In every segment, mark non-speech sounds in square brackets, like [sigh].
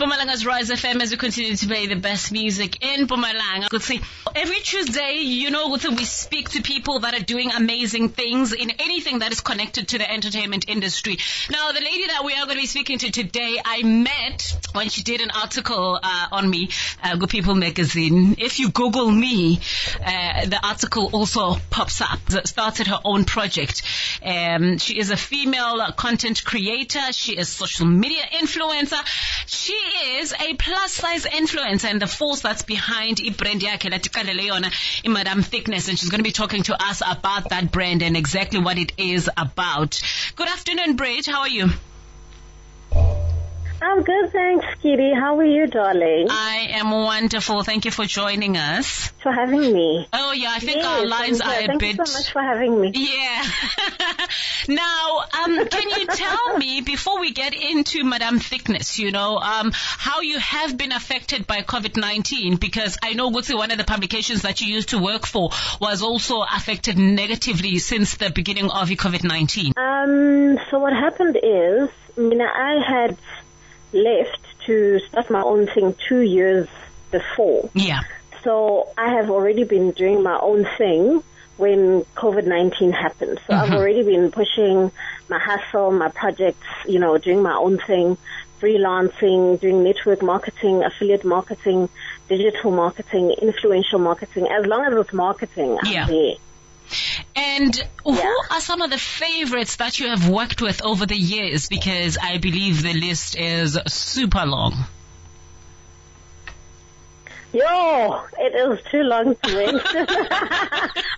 Rise FM as we continue to play the best music in see every Tuesday, you know, we speak to people that are doing amazing things in anything that is connected to the entertainment industry. Now, the lady that we are going to be speaking to today, I met when she did an article uh, on me, uh, Good People magazine. If you Google me, uh, the article also pops up. Started her own project. Um, she is a female content creator. She is social media influencer. She is a plus size influencer and the force that's behind i-brand yakhe latiqalele yona i-Madam Thickness and she's going to be talking to us about that brand and exactly what it is about. Good afternoon, Bridge. How are you? I'm good, thanks, Kitty. How are you, darling? I am wonderful. Thank you for joining us. For having me. Oh yeah, I think yes, our lines are a Thank bit. Thank you so much for having me. Yeah. [laughs] now, um, can you tell me before we get into Madame Thickness, you know, um, how you have been affected by COVID-19? Because I know Gutsi, one of the publications that you used to work for, was also affected negatively since the beginning of COVID-19. Um. So what happened is, I mean, I had to start my own thing two years before. Yeah. So I have already been doing my own thing when COVID-19 happened. So mm-hmm. I've already been pushing my hustle, my projects, you know, doing my own thing, freelancing, doing network marketing, affiliate marketing, digital marketing, influential marketing. As long as it's marketing, yeah. I'm there. And who yeah. are some of the favorites that you have worked with over the years? Because I believe the list is super long. Yo, it is too long to mention. [laughs] [laughs]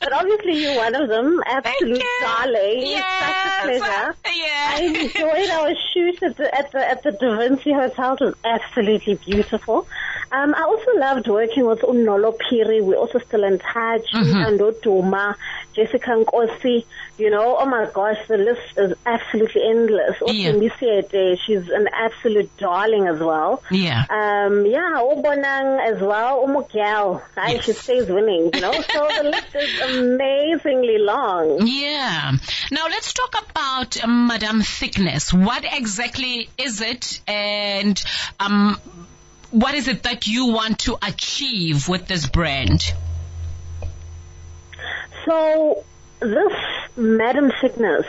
but obviously you're one of them. Absolute darling. Yes. Such a pleasure. Yeah. I enjoyed our shoot at the, at the, at the Da Vinci Hotel. It was absolutely beautiful. Um, I also loved working with Unolo Piri. We're also still in touch. Mm-hmm. And Duma, Jessica Nkosi. You know, oh my gosh, the list is absolutely endless. Also, yeah. she's an absolute darling as well. Yeah. Um, yeah, Obonang as well. Umugyal. Yes. She stays winning, you know. so the [laughs] list is amazingly long. Yeah. Now let's talk about um, Madame Thickness. What exactly is it? And, um, what is it that you want to achieve with this brand? So this Madam sickness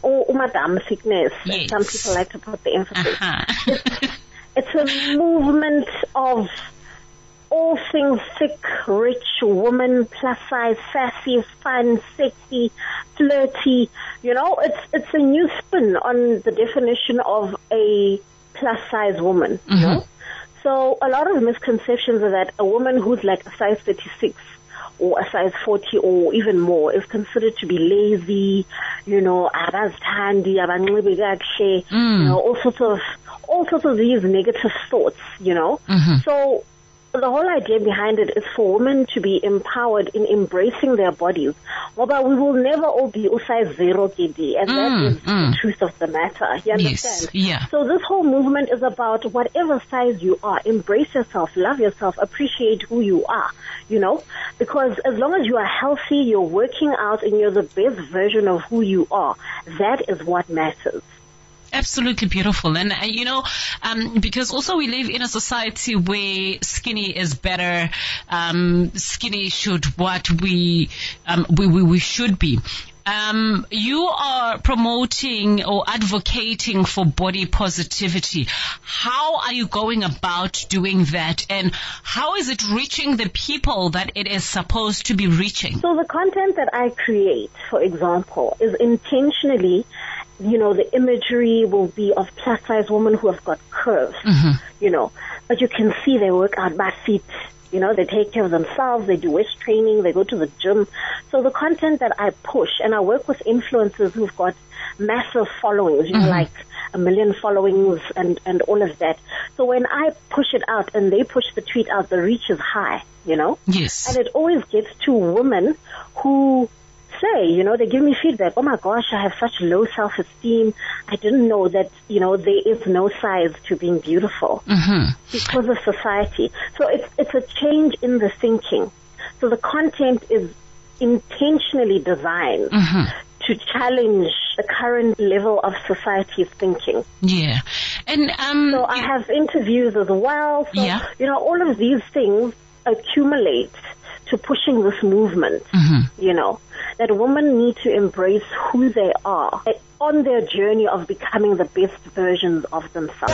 or Madame sickness, yes. some people like to put the emphasis. Uh-huh. it's, [laughs] it's a movement of all things thick, rich woman, plus size, sassy, fun, sexy, flirty. You know, it's it's a new spin on the definition of a plus size woman. Mm-hmm. You know? So a lot of misconceptions are that a woman who's like a size 36 or a size 40 or even more is considered to be lazy, you know, abazthandi, abancibikakuhle, mm. you know, all sorts of, all sorts of these negative thoughts, you know. Mm-hmm. So the whole idea behind it is for women to be empowered in embracing their bodies. But we will never all be size zero KD, and mm, that is mm. the truth of the matter. You understand? Yes, yeah. So this whole movement is about whatever size you are, embrace yourself, love yourself, appreciate who you are, you know? Because as long as you are healthy, you're working out, and you're the best version of who you are, that is what matters absolutely beautiful. And, uh, you know, um, because also we live in a society where skinny is better, um, skinny should what we, um, we, we, we should be. Um, you are promoting or advocating for body positivity. How are you going about doing that and how is it reaching the people that it is supposed to be reaching? So the content that I create, for example, is intentionally you know, the imagery will be of plus size women who have got curves, mm-hmm. you know, but you can see they work out by feet. You know, they take care of themselves, they do waist training, they go to the gym. So the content that I push, and I work with influencers who've got massive followings, you know, mm-hmm. like a million followings and, and all of that. So when I push it out and they push the tweet out, the reach is high, you know? Yes. And it always gets to women who say, you know, they give me feedback. Oh my gosh, I have such low self-esteem. I didn't know that, you know, there is no size to being beautiful mm-hmm. because of society. So it's, it's a change in the thinking. So the content is intentionally designed mm-hmm. to challenge the current level of society's thinking. Yeah. And um, So I have interviews as well. So, Yeah. you know, all of these things accumulate to pushing this movement, Mm-hmm. you know, that women need to embrace who they are on their journey of becoming the best versions of themselves.